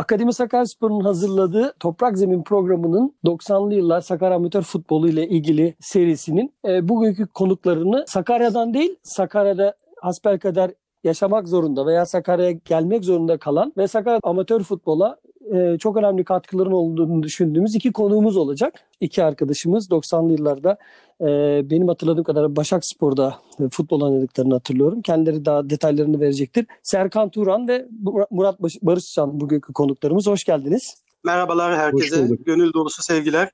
Akademi Sakaryaspor'un hazırladığı Toprak Zemin programının 90'lı yıllar Sakarya Amatör Futbolu ile ilgili serisinin e, bugünkü konuklarını Sakarya'dan değil, Sakarya'da hasbelkader yaşamak zorunda veya Sakarya'ya gelmek zorunda kalan ve Sakarya amatör futbola e, çok önemli katkıların olduğunu düşündüğümüz iki konuğumuz olacak. İki arkadaşımız 90'lı yıllarda e, benim hatırladığım kadar Başak Spor'da e, futbol oynadıklarını hatırlıyorum. Kendileri daha detaylarını verecektir. Serkan Turan ve Murat Barışcan bugünkü konuklarımız. Hoş geldiniz. Merhabalar herkese. Gönül dolusu sevgiler.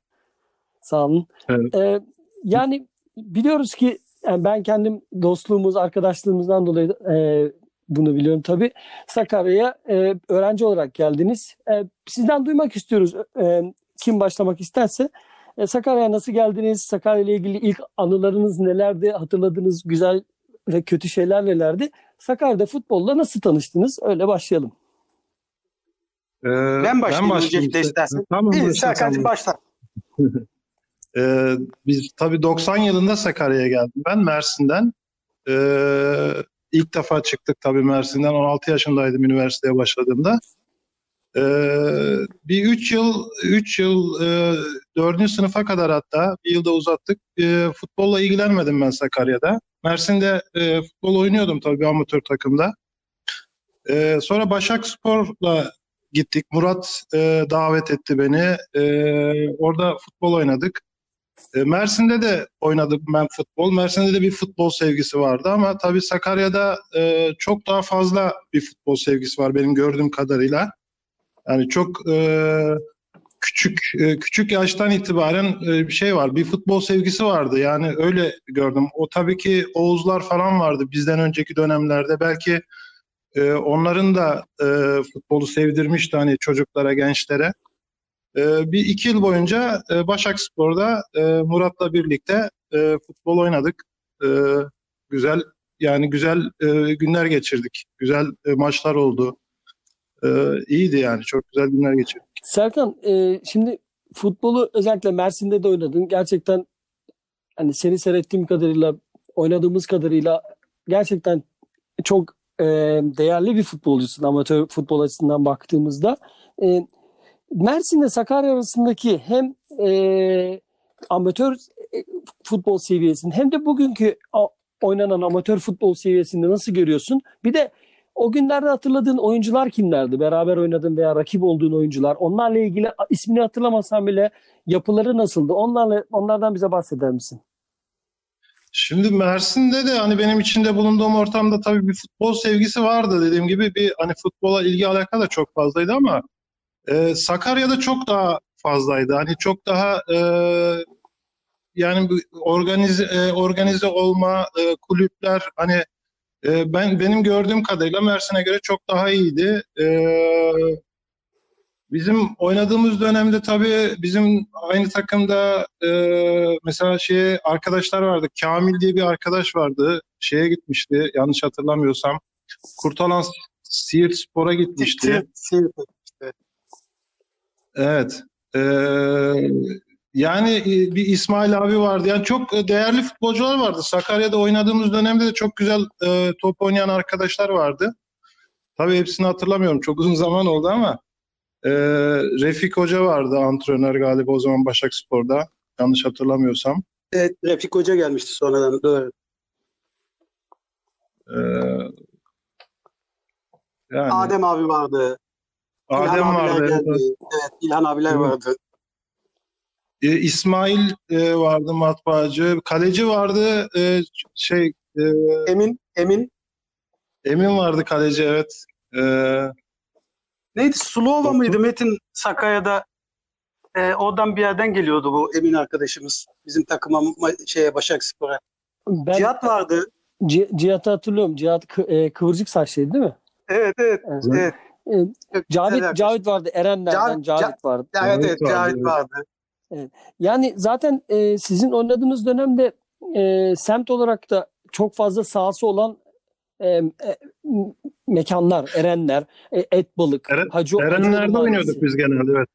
Sağ olun. Evet. E, yani biliyoruz ki yani ben kendim dostluğumuz, arkadaşlığımızdan dolayı e, bunu biliyorum tabii. Sakarya'ya e, öğrenci olarak geldiniz. E, sizden duymak istiyoruz. E, kim başlamak isterse. E, Sakarya'ya nasıl geldiniz? Sakarya ile ilgili ilk anılarınız nelerdi? Hatırladığınız güzel ve kötü şeyler nelerdi? Sakarya'da futbolla nasıl tanıştınız? Öyle başlayalım. Ee, ben başlayayım ben öncelikle istersen. Tamam, İyi, Serkan'cığım başla. ee, biz tabii 90 yılında Sakarya'ya geldim ben Mersin'den. Ee, ilk defa çıktık tabii Mersin'den. 16 yaşındaydım üniversiteye başladığımda. Ee, bir 3 yıl 3 yıl e, 4. sınıfa kadar hatta bir yılda uzattık. E, futbolla ilgilenmedim ben Sakarya'da. Mersin'de e, futbol oynuyordum tabii amatör takımda. E, sonra Başak Spor'la gittik. Murat e, davet etti beni. E, orada futbol oynadık. E, Mersin'de de oynadım ben futbol. Mersin'de de bir futbol sevgisi vardı ama tabii Sakarya'da e, çok daha fazla bir futbol sevgisi var benim gördüğüm kadarıyla. Yani çok e, küçük e, küçük yaştan itibaren e, bir şey var. Bir futbol sevgisi vardı. Yani öyle gördüm. O tabii ki Oğuzlar falan vardı bizden önceki dönemlerde. Belki e, onların da e, futbolu sevdirmişti hani çocuklara, gençlere. E, bir iki yıl boyunca e, Başakspor'da e, Murat'la birlikte e, futbol oynadık. E, güzel yani güzel günler geçirdik. Güzel maçlar oldu. E, iyiydi yani. Çok güzel günler geçirdik. Serkan şimdi futbolu özellikle Mersin'de de oynadın. Gerçekten hani seni seyrettiğim kadarıyla oynadığımız kadarıyla gerçekten çok değerli bir futbolcusun amatör futbol açısından baktığımızda. E, Mersin'le Sakarya arasındaki hem e, amatör e, futbol seviyesinin hem de bugünkü oynanan amatör futbol seviyesinde nasıl görüyorsun? Bir de o günlerde hatırladığın oyuncular kimlerdi? Beraber oynadığın veya rakip olduğun oyuncular. Onlarla ilgili ismini hatırlamasan bile yapıları nasıldı? Onlarla onlardan bize bahseder misin? Şimdi Mersin'de de hani benim içinde bulunduğum ortamda tabii bir futbol sevgisi vardı dediğim gibi bir hani futbola ilgi alaka da çok fazlaydı ama e, Sakarya'da çok daha fazlaydı. Hani çok daha e, yani organize e, organize olma e, kulüpler hani e, ben benim gördüğüm kadarıyla Mersin'e göre çok daha iyiydi. E, bizim oynadığımız dönemde tabii bizim aynı takımda e, mesela şey arkadaşlar vardı. Kamil diye bir arkadaş vardı. Şeye gitmişti yanlış hatırlamıyorsam. Kurtalan Siirt Spor'a gitmişti. Siirt. Evet. Ee, yani e, bir İsmail abi vardı. Yani çok değerli futbolcular vardı. Sakarya'da oynadığımız dönemde de çok güzel e, top oynayan arkadaşlar vardı. Tabii hepsini hatırlamıyorum. Çok uzun zaman oldu ama e, Refik Hoca vardı antrenör galiba o zaman Başakspor'da. Yanlış hatırlamıyorsam. Evet Refik Hoca gelmişti sonradan. Doğru. Ee, yani, Adem abi vardı. Adem İlhan vardı. Geldi. Evet, İlhan abiler Hı. vardı. E, İsmail e, vardı matbaacı. Kaleci vardı. E, şey e, Emin Emin Emin vardı kaleci evet. E, Neydi? Sulova mıydı Metin Sakarya'da? E, oradan bir yerden geliyordu bu Emin arkadaşımız. Bizim takıma şeye Başakspor'a. Ben, Cihat vardı. C- Cihat'ı hatırlıyorum. Cihat kı- e, kıvırcık saçlıydı değil mi? Evet evet. evet. evet. Cavit, Cavit vardı. Erenler'den Cavit, Cavit vardı. Evet, evet Cavit vardı. Evet. Yani zaten e, sizin oynadığınız dönemde e, semt olarak da çok fazla sahası olan e, e, mekanlar, Erenler, e, Et Balık, Eren, Hacı Erenler'de oynuyorduk biz genelde evet.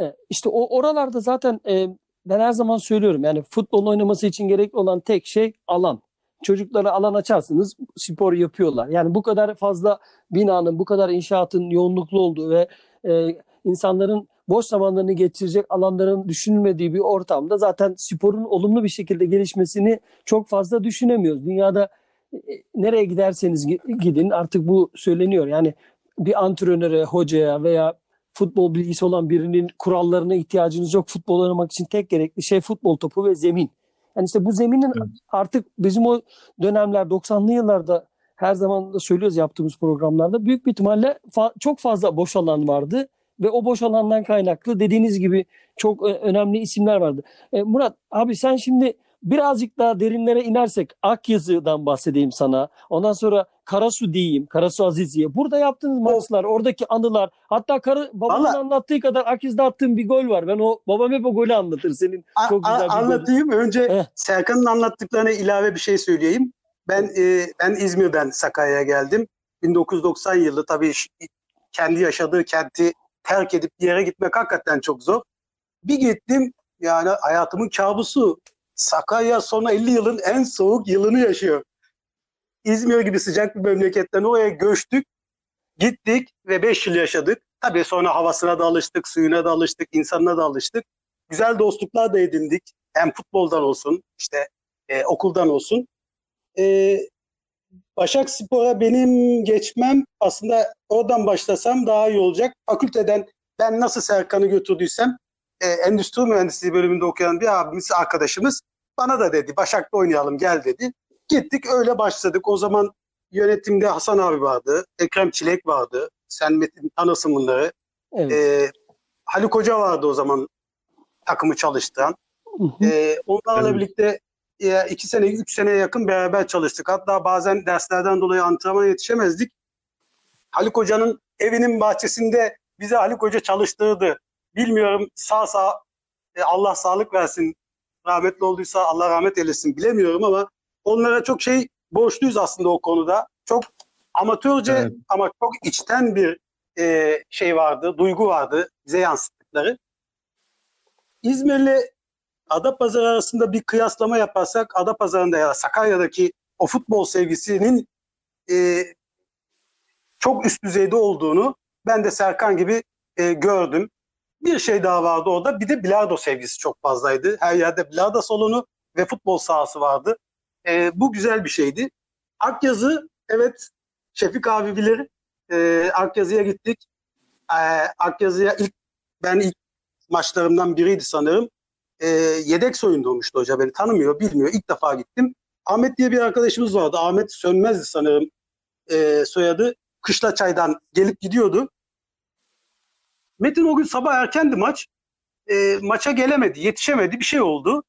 E, işte o oralarda zaten e, ben her zaman söylüyorum yani futbol oynaması için gerekli olan tek şey alan çocuklara alan açarsınız spor yapıyorlar. Yani bu kadar fazla binanın, bu kadar inşaatın yoğunluklu olduğu ve e, insanların boş zamanlarını geçirecek alanların düşünülmediği bir ortamda zaten sporun olumlu bir şekilde gelişmesini çok fazla düşünemiyoruz. Dünyada e, nereye giderseniz gi- gidin artık bu söyleniyor. Yani bir antrenöre, hocaya veya futbol bilgisi olan birinin kurallarına ihtiyacınız yok. Futbol oynamak için tek gerekli şey futbol topu ve zemin. Yani işte bu zeminin Evet. artık bizim o dönemler 90'lı yıllarda her zaman da söylüyoruz yaptığımız programlarda büyük bir ihtimalle fa- çok fazla boş alan vardı ve o boş alandan kaynaklı dediğiniz gibi çok e, önemli isimler vardı. E, Murat abi sen şimdi birazcık daha derinlere inersek Akyazı'dan bahsedeyim sana. Ondan sonra Karasu diyeyim, Karasu Aziziye. Burada yaptığınız maçlar, oradaki anılar. Hatta karı, babamın Vallahi- anlattığı kadar Akyazı'da attığın bir gol var. Ben o babam hep o golü anlatır. Senin A- çok güzel a- bir golü. anlatayım. Önce Eh. Serkan'ın anlattıklarına ilave bir şey söyleyeyim. Ben e, ben İzmir'den Sakarya'ya geldim. 1990 yılı tabii kendi yaşadığı kenti terk edip bir yere gitmek hakikaten çok zor. Bir gittim yani hayatımın kabusu. Sakarya son 50 yılın en soğuk yılını yaşıyor. İzmir gibi sıcak bir memleketten oraya göçtük. Gittik ve 5 yıl yaşadık. Tabii sonra havasına da alıştık, suyuna da alıştık, insanına da alıştık. Güzel dostluklar da edindik. Hem futboldan olsun, işte e, okuldan olsun. E, Başak Spor'a benim geçmem aslında oradan başlasam daha iyi olacak. Fakülteden ben nasıl Serkan'ı götürdüysem e, endüstri mühendisliği bölümünde okuyan bir abimiz, arkadaşımız bana da dedi Başak'ta oynayalım gel dedi. Gittik öyle başladık. O zaman yönetimde Hasan abi vardı, Ekrem Çilek vardı. Sen Metin tanırsın bunları. Evet. E, Haluk Hoca vardı o zaman takımı çalıştıran. Ee, onlarla Evet. birlikte e, iki sene, üç seneye yakın beraber çalıştık. Hatta bazen derslerden dolayı antrenmana yetişemezdik. Haluk Hoca'nın evinin bahçesinde bize Haluk Hoca çalıştırdı. Bilmiyorum sağ sağ e, Allah sağlık versin. Rahmetli olduysa Allah rahmet eylesin bilemiyorum ama onlara çok şey borçluyuz aslında o konuda. Çok amatörce Evet. ama çok içten bir e, şey vardı, duygu vardı bize yansıttıkları. İzmir'le Adapazarı arasında bir kıyaslama yaparsak Adapazarı'nda ya da Sakarya'daki o futbol sevgisinin e, çok üst düzeyde olduğunu ben de Serkan gibi e, gördüm. Bir şey daha vardı orada. Bir de bilardo sevgisi çok fazlaydı. Her yerde bilardo salonu ve futbol sahası vardı. E, bu güzel bir şeydi. Akyazı evet Şefik abi bilir. E, Akyazı'ya gittik. E, Akyazı'ya ilk ben ilk maçlarımdan biriydi sanırım. E, yedek soyundurmuştu hoca beni. Tanımıyor, bilmiyor. İlk defa gittim. Ahmet diye bir arkadaşımız vardı. Ahmet Sönmez'di sanırım e, soyadı. Kışlaçay'dan gelip gidiyordu. Metin o gün sabah erkendi maç. E, maça gelemedi, yetişemedi. Bir şey oldu.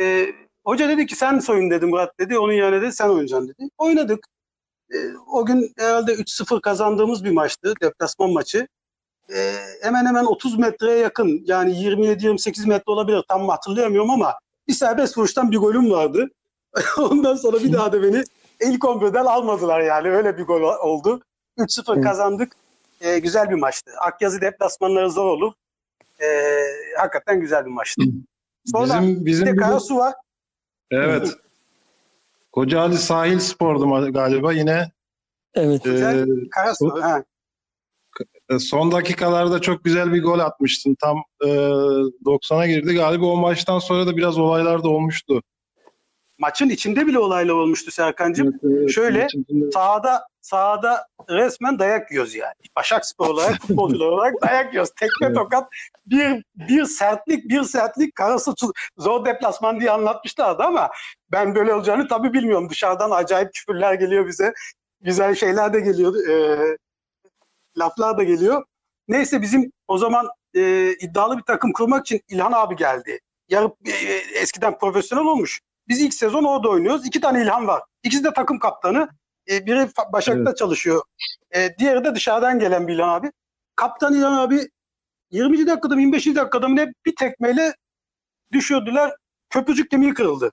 E, hoca dedi ki sen soyun dedi Murat dedi. Onun yerine de sen oynayacaksın dedi. Oynadık. E, o gün herhalde 3-0 kazandığımız bir maçtı. Deplasman maçı. E, hemen hemen 30 metreye yakın yani 27-28 metre olabilir tam hatırlayamıyorum ama bir serbest vuruştan bir golüm vardı. Ondan sonra bir daha da beni ilk 11'den almadılar yani öyle bir gol oldu. 3-0 Evet. kazandık. E, güzel bir maçtı. Akyazı deplasmanları zor olur. E, hakikaten güzel bir maçtı. Sonra Bizim bir bizim de bir- Karasu var. Evet. Kocaeli Sahil Spor'du galiba yine Evet. Güzel. e, Karasu. Ha. Son dakikalarda çok güzel bir gol atmıştın. Tam e, 90'a girdi. Galiba o maçtan sonra da biraz olaylar da olmuştu. Maçın içinde bile olaylar olmuştu Serkan'cığım. Şöyle, sahada sahada resmen dayak yiyoruz yani. Başakspor olarak, futbolcular olarak dayak yiyoruz. Tekme Evet. tokat bir bir sertlik, bir sertlik karası zor deplasman diye anlatmışlardı ama ben böyle olacağını tabii bilmiyorum. Dışarıdan acayip küfürler geliyor bize. Güzel şeyler de geliyor. e, laflar da geliyor. Neyse bizim o zaman e, iddialı bir takım kurmak için İlhan abi geldi. Yarı, e, eskiden profesyonel olmuş. Biz ilk sezon orada oynuyoruz. İki tane İlhan var. İkisi de takım kaptanı. E, biri Başak'ta çalışıyor. E, diğeri de dışarıdan gelen bir İlhan abi. Kaptan İlhan abi 20. dakikada mı 25. dakikada mı ne bir tekmeyle düşürdüler. Köprücük kemiği kırıldı.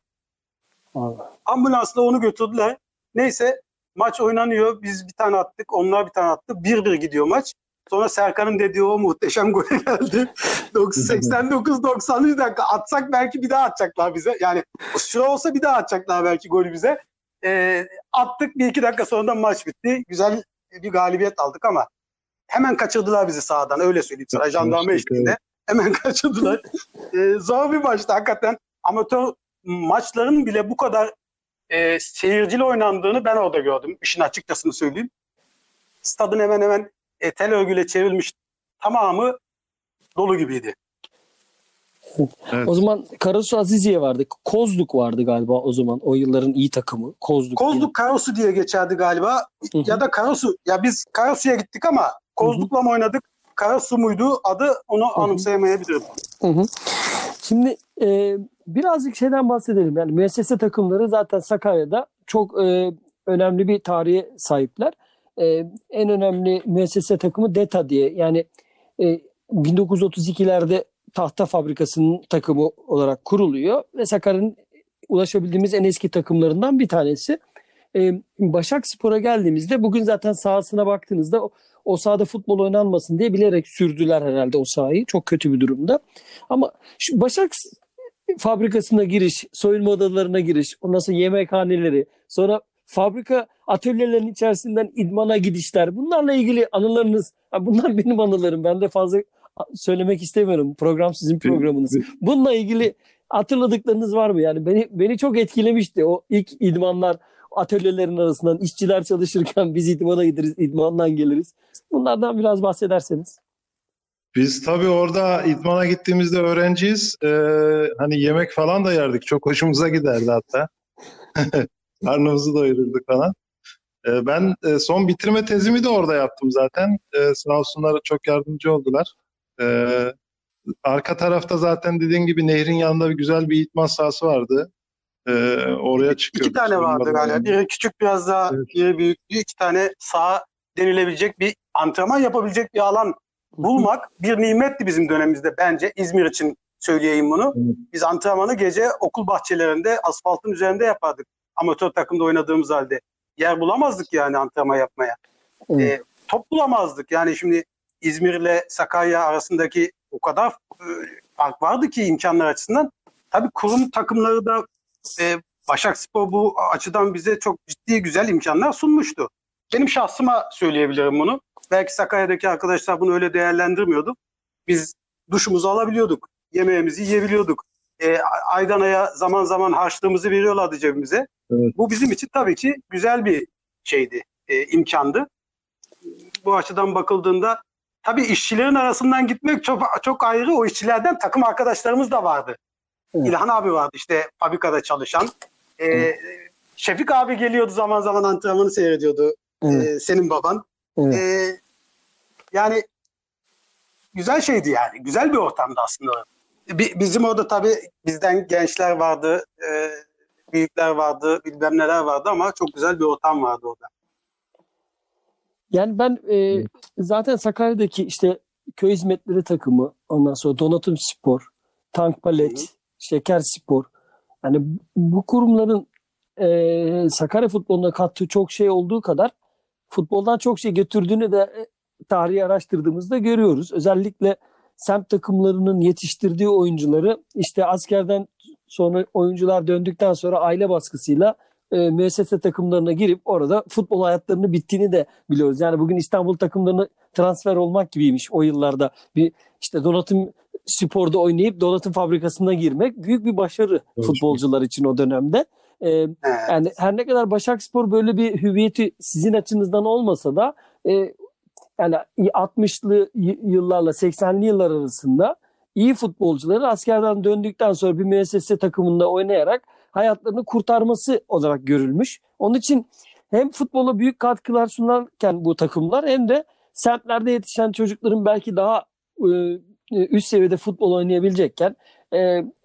Vallahi. Ambulansla onu götürdüler. Neyse maç oynanıyor. Biz bir tane attık. Onlar bir tane attı. 1-1 gidiyor maç. Sonra Serkan'ın dediği o muhteşem gol geldi. 89-90 dakika atsak belki bir daha atacaklar bize. Yani süre olsa bir daha atacaklar belki golü bize. Ee, attık bir iki dakika sonra da maç bitti. Güzel bir galibiyet aldık ama hemen kaçırdılar bizi sahadan öyle söyleyeyim sana jandarma eşliğinde. Hemen kaçırdılar. e, zor bir maçtı hakikaten. Amatör maçların bile bu kadar e, seyircili oynandığını ben orada gördüm. İşin açıkçasını söyleyeyim. Stadın hemen hemen e, tel örgüyle çevrilmiş tamamı dolu gibiydi. Evet. O zaman Karasu Aziziye vardı. Kozluk vardı galiba o zaman. O yılların iyi takımı. Kozluk. diye. Kozluk Karasu diye geçerdi galiba. Ya da Karasu. Ya biz Karasu'ya gittik ama Kozluk'la mı oynadık? Karasu muydu adı onu hı. anımsayamayabilirim. Hı hı. Şimdi e, birazcık şeyden bahsedelim. Yani müessese takımları zaten Sakarya'da çok e, önemli bir tarihe sahipler. E, en önemli müessese takımı DETA diye. Yani e, 1932'lerde tahta fabrikasının takımı olarak kuruluyor ve Sakarya'nın ulaşabildiğimiz en eski takımlarından bir tanesi. E, Başakspor'a geldiğimizde bugün zaten sahasına baktığınızda o, o sahada futbol oynanmasın diye bilerek sürdüler herhalde o sahayı. Çok kötü bir durumda. Ama şu Başak fabrikasına giriş, soyunma odalarına giriş, ondan sonra yemekhaneleri, sonra fabrika atölyelerinin içerisinden idmana gidişler. Bunlarla ilgili anılarınız, bunlar benim anılarım. Ben de fazla söylemek istemiyorum. Program sizin programınız. Bununla ilgili hatırladıklarınız var mı? Yani beni beni çok etkilemişti o ilk idmanlar atölyelerin arasından işçiler çalışırken biz idmana gideriz, idmandan geliriz. Bunlardan biraz bahsederseniz. Biz tabii orada idmana gittiğimizde öğrenciyiz. Ee, hani yemek falan da yerdik. Çok hoşumuza giderdi hatta. Karnımızı doyururduk falan. Ee, ben e, son bitirme tezimi de orada yaptım zaten. Ee, sağ olsunlar çok yardımcı oldular. Ee, arka tarafta zaten dediğin gibi nehrin yanında bir güzel bir idman sahası vardı. Ee, oraya çıkıyorduk. İki tane vardı galiba. Biri küçük biraz daha, Evet. biri büyük. İki tane saha denilebilecek bir antrenman yapabilecek bir alan bulmak bir nimetti bizim dönemimizde bence. İzmir için söyleyeyim bunu. Biz antrenmanı gece okul bahçelerinde asfaltın üzerinde yapardık. Amatör takımda oynadığımız halde. Yer bulamazdık yani antrenman yapmaya. Ee, top bulamazdık. Yani şimdi İzmir ile Sakarya arasındaki o kadar e, fark vardı ki imkanlar açısından. Tabii kurum takımları da e, Başakspor bu açıdan bize çok ciddi güzel imkanlar sunmuştu. Benim şahsıma söyleyebilirim bunu. Belki Sakarya'daki arkadaşlar bunu öyle değerlendirmiyordu. Biz duşumuzu alabiliyorduk. Yemeğimizi yiyebiliyorduk. E, aydan aya zaman zaman harçlığımızı veriyorlardı cebimize. Evet. Bu bizim için tabii ki güzel bir şeydi, e, imkandı. Bu açıdan bakıldığında tabii işçilerin arasından gitmek çok çok ayrı. O işçilerden takım arkadaşlarımız da vardı. Evet. İlhan abi vardı işte fabrikada çalışan. E, Şefik abi geliyordu zaman zaman antrenmanı seyrediyordu. Evet. e, senin baban. Evet. E, yani güzel şeydi yani. Güzel bir ortamdı aslında. Bi- Bizim orada tabii bizden gençler vardı, e, büyükler vardı, bilmem neler vardı ama çok güzel bir ortam vardı orada. Yani ben e, zaten Sakarya'daki işte köy hizmetleri takımı, ondan sonra Donatım Spor, Tank Palet, Hı. Şeker Spor. Yani bu kurumların e, Sakarya futboluna kattığı çok şey olduğu kadar futboldan çok şey götürdüğünü de e, tarihi araştırdığımızda görüyoruz. Özellikle semt takımlarının yetiştirdiği oyuncuları işte askerden sonra oyuncular döndükten sonra aile baskısıyla e, müessese takımlarına girip orada futbol hayatlarını bittiğini de biliyoruz. Yani bugün İstanbul takımlarına transfer olmak gibiymiş o yıllarda. Bir işte donatım sporda oynayıp donatım fabrikasına girmek büyük bir başarı Evet. futbolcular için o dönemde. E, Ee, yani her ne kadar Başakspor böyle bir hüviyeti sizin açınızdan olmasa da e, yani 60'lı y- yıllarla 80'li yıllar arasında iyi futbolcuları askerden döndükten sonra bir müessese takımında oynayarak hayatlarını kurtarması olarak görülmüş. Onun için hem futbola büyük katkılar sunarken bu takımlar hem de semtlerde yetişen çocukların belki daha e, üst seviyede futbol oynayabilecekken e,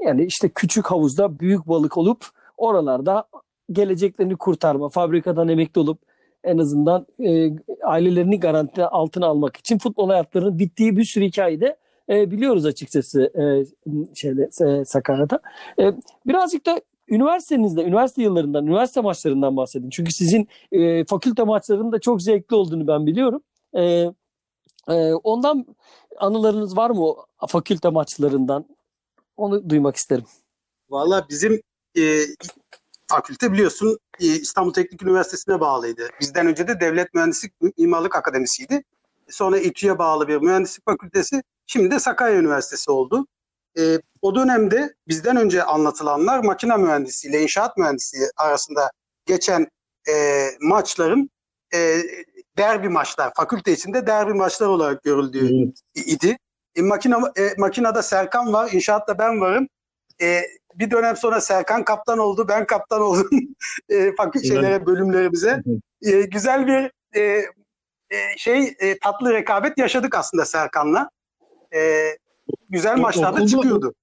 yani işte küçük havuzda büyük balık olup oralarda geleceklerini kurtarma, fabrikadan emekli olup en azından e, ailelerini garanti altına almak için futbol hayatlarının bittiği bir sürü hikayede e, biliyoruz açıkçası e, şeyde e, Sakarya'da. E, birazcık da üniversitenizde, üniversite yıllarından, üniversite maçlarından bahsedin. Çünkü sizin e, fakülte maçlarının da çok zevkli olduğunu ben biliyorum. E, e, ondan anılarınız var mı o fakülte maçlarından? Onu duymak isterim. Valla bizim e, fakülte biliyorsun e, İstanbul Teknik Üniversitesi'ne bağlıydı. Bizden önce de Devlet Mühendislik Mimarlık Akademisi'ydi. Sonra İTÜ'ye bağlı bir mühendislik fakültesi. Şimdi de Sakarya Üniversitesi oldu. E, o dönemde bizden önce anlatılanlar makine mühendisiyle inşaat mühendisliği arasında geçen e, maçların e, derbi maçlar, fakülte içinde derbi maçlar olarak görüldüğü Evet. idi. E, makine, e, makinede Serkan var, inşaatta ben varım. E, bir dönem sonra Serkan kaptan oldu, ben kaptan oldum e, fakülte şeylere, bölümlerimize. E, güzel bir e, e, şey e, tatlı rekabet yaşadık aslında Serkan'la. E, güzel maçlarda okulda- çıkıyordu.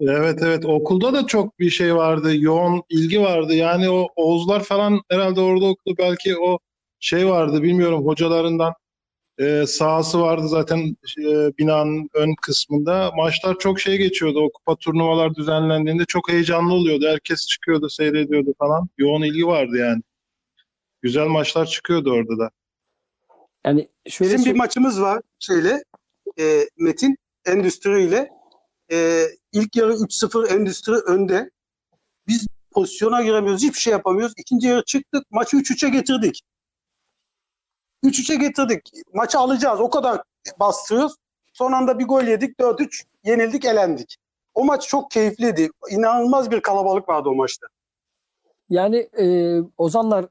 Evet evet okulda da çok bir şey vardı. Yoğun ilgi vardı. Yani o Oğuzlar falan herhalde orada okudu. Belki o şey vardı bilmiyorum hocalarından e, sahası vardı zaten e, binanın ön kısmında. Maçlar çok şey geçiyordu. O kupa turnuvalar düzenlendiğinde çok heyecanlı oluyordu. Herkes çıkıyordu, seyrediyordu falan. Yoğun ilgi vardı yani. Güzel maçlar çıkıyordu orada da. Yani şöyle Bizim bir maçımız var şeyle e, Metin Endüstri ile e, ilk yarı 3-0 Endüstri önde. Biz pozisyona giremiyoruz, hiçbir şey yapamıyoruz. İkinci yarı çıktık, maçı 3-3'e getirdik. 3-3'e getirdik. Maçı alacağız. O kadar bastırıyoruz. Son anda bir gol yedik, 4-3 yenildik, elendik. O maç çok keyifliydi. İnanılmaz bir kalabalık vardı o maçta. yani e, Ozanlar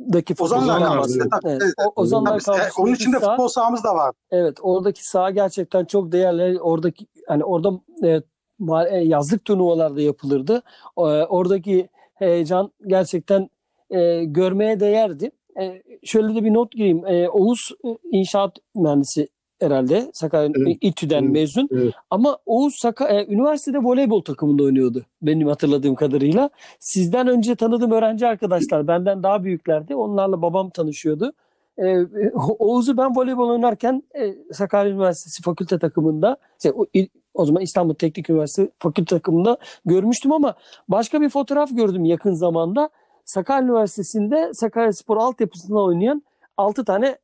daki Ozanlar bahsediyorum. evet. Evet, o- Ozanlar Tabii, onun içinde saha- futbol sahamız da var. Evet, oradaki saha gerçekten çok değerli. Oradaki hani orada e, e, yazlık turnuvalarda yapılırdı. E, oradaki heyecan gerçekten e, görmeye değerdi. E, şöyle de bir not gireyim. E, Oğuz e, inşaat mühendisi herhalde Sakarya Evet, İTÜ'den evet, mezun. evet. Ama Oğuz Saka e, üniversitede voleybol takımında oynuyordu benim hatırladığım kadarıyla. Sizden önce tanıdığım öğrenci arkadaşlar benden daha büyüklerdi. Onlarla babam tanışıyordu. Ee, Oğuz'u ben voleybol oynarken e, Sakarya Üniversitesi fakülte takımında şey, o, o zaman İstanbul Teknik Üniversitesi fakülte takımında görmüştüm ama başka bir fotoğraf gördüm yakın zamanda. Sakarya Üniversitesi'nde Sakarya Spor altyapısında oynayan 6 tane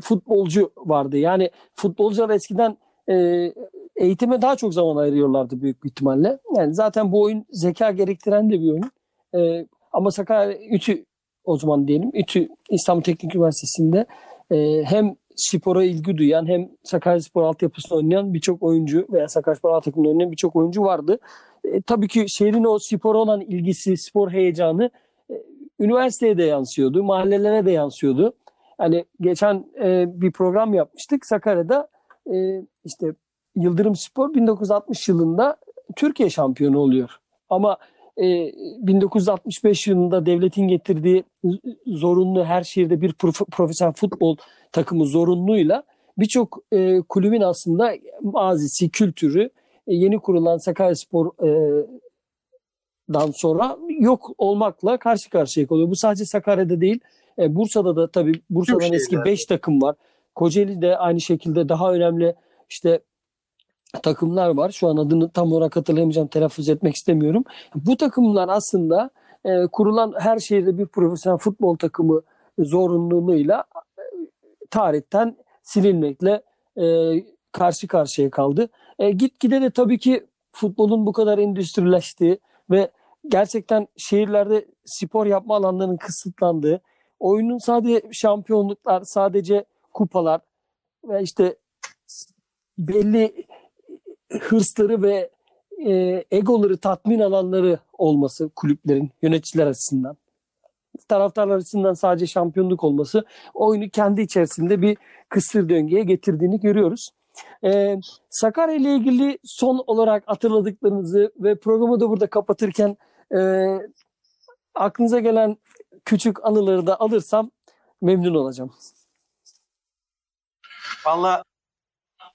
futbolcu vardı. Yani futbolcular eskiden e, eğitime daha çok zaman ayırıyorlardı büyük bir ihtimalle. Yani zaten bu oyun zeka gerektiren de bir oyun. E, ama Sakarya İTÜ o zaman diyelim İTÜ İstanbul Teknik Üniversitesi'nde e, hem spora ilgi duyan hem Sakaryaspor altyapısında oynayan birçok oyuncu veya Sakaryaspor alt takımında oynayan birçok oyuncu vardı. E, tabii ki şehrin o spora olan ilgisi, spor heyecanı e, üniversiteye de yansıyordu, mahallelere de yansıyordu. Hani geçen e, bir program yapmıştık Sakarya'da e, işte Yıldırım Spor 1960 yılında Türkiye şampiyonu oluyor. Ama e, 1965 yılında devletin getirdiği zorunlu her şehirde bir prof- profesyonel futbol takımı zorunluyla birçok e, kulübün aslında mazisi, kültürü e, yeni kurulan Sakaryaspor e, dan sonra yok olmakla karşı karşıya kalıyor. Bu sadece Sakarya'da değil. E, Bursa'da da tabii Bursa'dan eski şehirlerde. 5 takım var. Kocaeli de aynı şekilde daha önemli işte takımlar var. Şu an adını tam olarak hatırlayamayacağım, telaffuz etmek istemiyorum. Bu takımlar aslında e, kurulan her şehirde bir profesyonel futbol takımı zorunluluğuyla e, tarihten silinmekle e, karşı karşıya kaldı. E, gitgide de tabii ki futbolun bu kadar endüstrileştiği ve gerçekten şehirlerde spor yapma alanlarının kısıtlandığı, oyunun sadece şampiyonluklar, sadece kupalar ve işte belli hırsları ve e, egoları tatmin alanları olması kulüplerin yöneticiler açısından taraftarlar açısından sadece şampiyonluk olması oyunu kendi içerisinde bir kısır döngüye getirdiğini görüyoruz. Ee, Sakarya ile ilgili son olarak hatırladıklarınızı ve programı da burada kapatırken e, aklınıza gelen küçük anıları da alırsam memnun olacağım. Valla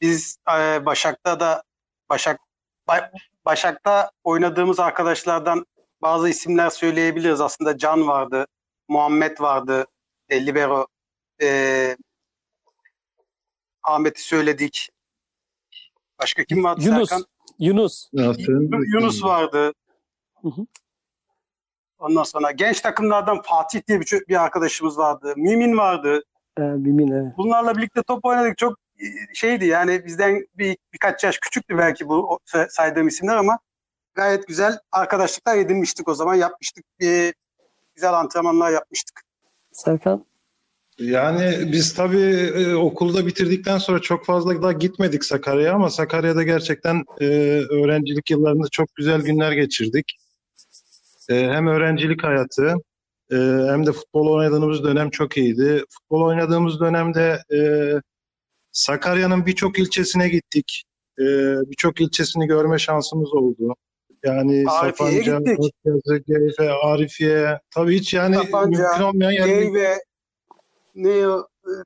biz e, Başak'ta da Başak Ba- Başak'ta oynadığımız arkadaşlardan bazı isimler söyleyebiliriz. Aslında Can vardı, Muhammed vardı, e, Libero. E, Ahmet'i söyledik. Başka kim vardı Yunus. Serkan? Yunus. Yunus vardı. Hı hı. Ondan sonra genç takımlardan Fatih diye bir, bir arkadaşımız vardı. Mümin vardı. Ee, Bimin, evet. Bunlarla birlikte top oynadık. Çok e, şeydi yani bizden bir birkaç yaş küçüktü belki bu saydığım isimler ama gayet güzel arkadaşlıklar edinmiştik o zaman. Yapmıştık. Bir güzel antrenmanlar yapmıştık. Serkan Yani biz tabii e, okulda bitirdikten sonra çok fazla da gitmedik Sakarya'ya ama Sakarya'da gerçekten e, öğrencilik yıllarında çok güzel günler geçirdik. E, hem öğrencilik hayatı e, hem de futbol oynadığımız dönem çok iyiydi. Futbol oynadığımız dönemde e, Sakarya'nın birçok ilçesine gittik. E, birçok ilçesini görme şansımız oldu. Yani Arifiye'ye Sapanca. Akyazı, Geyfe, Arifiye. Tabii hiç yani Sapanca, mümkün olmayan yerlere Geyve, ne e,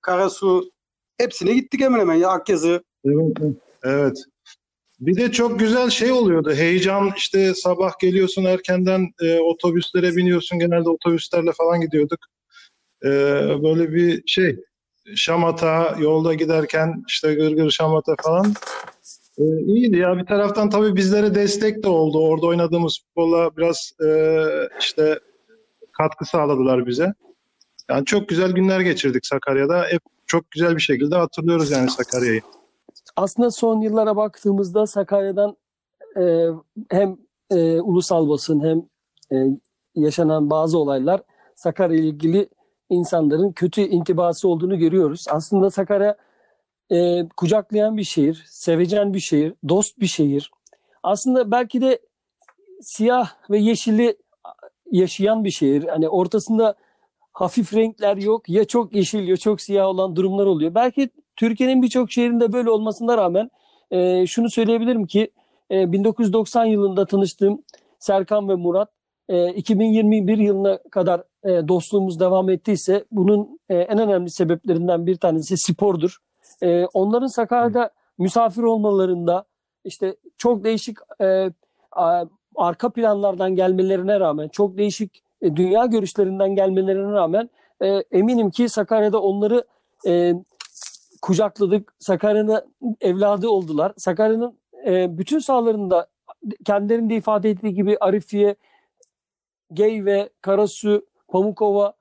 Karasu hepsine gittik hemen hemen ya Akyazı. Evet, evet. Bir de çok güzel şey oluyordu. Heyecan işte sabah geliyorsun erkenden e, otobüslere biniyorsun. Genelde otobüslerle falan gidiyorduk. E, böyle bir şey şamata yolda giderken işte gırgır şamata falan. E, iyiydi ya. Bir taraftan tabii bizlere destek de oldu. Orada oynadığımız futbola biraz e, işte katkı sağladılar bize. Yani çok güzel günler geçirdik Sakarya'da. Hep çok güzel bir şekilde hatırlıyoruz yani Sakarya'yı. Aslında son yıllara baktığımızda Sakarya'dan e, hem e, ulusal basın hem e, yaşanan bazı olaylar Sakarya ile ilgili insanların kötü intibası olduğunu görüyoruz. Aslında Sakarya e, kucaklayan bir şehir, sevecen bir şehir, dost bir şehir. Aslında belki de siyah ve yeşili yaşayan bir şehir. Hani ortasında hafif renkler yok. Ya çok yeşil ya çok siyah olan durumlar oluyor. Belki Türkiye'nin birçok şehrinde böyle olmasına rağmen e, şunu söyleyebilirim ki e, 1990 yılında tanıştığım Serkan ve Murat e, 2021 yılına kadar e, dostluğumuz devam ettiyse bunun e, en önemli sebeplerinden bir tanesi spordur. E, onların Sakarya'da misafir olmalarında işte çok değişik e, arka planlardan gelmelerine rağmen çok değişik e, dünya görüşlerinden gelmelerine rağmen e, eminim ki Sakarya'da onları e, kucakladık. Sakarya'nın evladı oldular. Sakarya'nın e, bütün sahalarında kendilerinde ifade ettiği gibi Arifiye, Geyve, Karasu, Pamukova,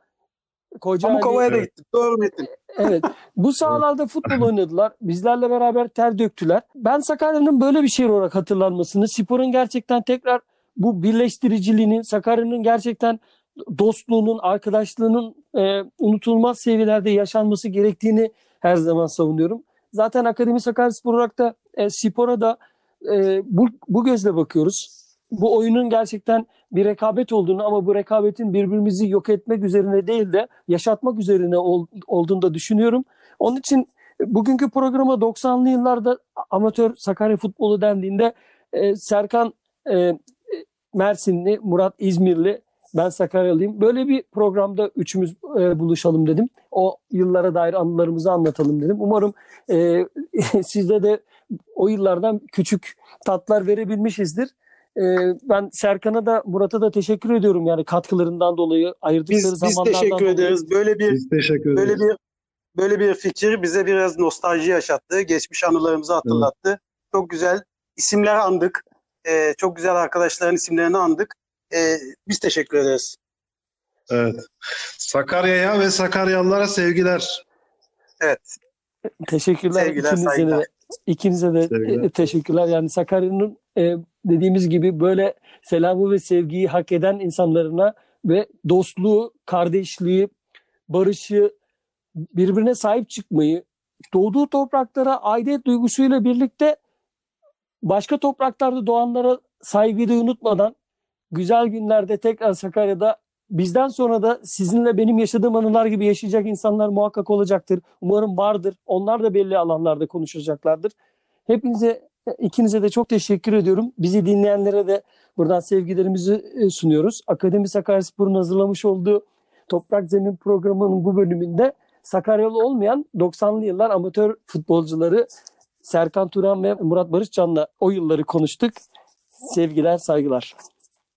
Kocaeli. Pamukova'ya da gittik. Doğru Metin. Evet. Bu sahalarda futbol oynadılar. Bizlerle beraber ter döktüler. Ben Sakarya'nın böyle bir şehir olarak hatırlanmasını, sporun gerçekten tekrar bu birleştiriciliğinin, Sakarya'nın gerçekten dostluğunun, arkadaşlığının e, unutulmaz seviyelerde yaşanması gerektiğini her zaman savunuyorum. Zaten Akademi Sakaryaspor olarak da e, spora da e, bu, bu gözle bakıyoruz. Bu oyunun gerçekten bir rekabet olduğunu ama bu rekabetin birbirimizi yok etmek üzerine değil de yaşatmak üzerine ol- olduğunu da düşünüyorum. Onun için bugünkü programa 90'lı yıllarda amatör Sakarya futbolu dendiğinde e, Serkan e, Mersinli, Murat İzmirli, ben Sakaryalıyım. Böyle bir programda üçümüz e, buluşalım dedim. O yıllara dair anılarımızı anlatalım dedim. Umarım e, sizde de o yıllardan küçük tatlar verebilmişizdir. E, ben Serkan'a da Murat'a da teşekkür ediyorum yani katkılarından dolayı ayırdıkları Biz, biz zamanlardan teşekkür dolayı. ederiz. Böyle bir Biz teşekkür ederiz. böyle bir böyle bir fikir bize biraz nostalji yaşattı. Geçmiş anılarımızı hatırlattı. Çok güzel isimler andık. Ee, çok güzel arkadaşların isimlerini andık. Ee, biz teşekkür ederiz. Evet. Sakarya'ya ve Sakaryalılara sevgiler. Evet. Teşekkürler. Sevgiler, ikinize saygılar. de, ikinize de Sevgiler. e, teşekkürler. Yani Sakarya'nın e, dediğimiz gibi böyle selamı ve sevgiyi hak eden insanlarına ve dostluğu, kardeşliği, barışı, birbirine sahip çıkmayı, doğduğu topraklara aidiyet duygusuyla birlikte başka topraklarda doğanlara saygıyı da unutmadan güzel günlerde tekrar Sakarya'da bizden sonra da sizinle benim yaşadığım anılar gibi yaşayacak insanlar muhakkak olacaktır. Umarım vardır. Onlar da belli alanlarda konuşacaklardır. Hepinize ikinize de çok teşekkür ediyorum. Bizi dinleyenlere de buradan sevgilerimizi e, sunuyoruz. Akademi Sakaryaspor'un hazırlamış olduğu Toprak Zemin programının bu bölümünde Sakaryalı olmayan 90'lı yıllar amatör futbolcuları Serkan Turan ve Murat Barışcan'la o yılları konuştuk. Sevgiler, saygılar.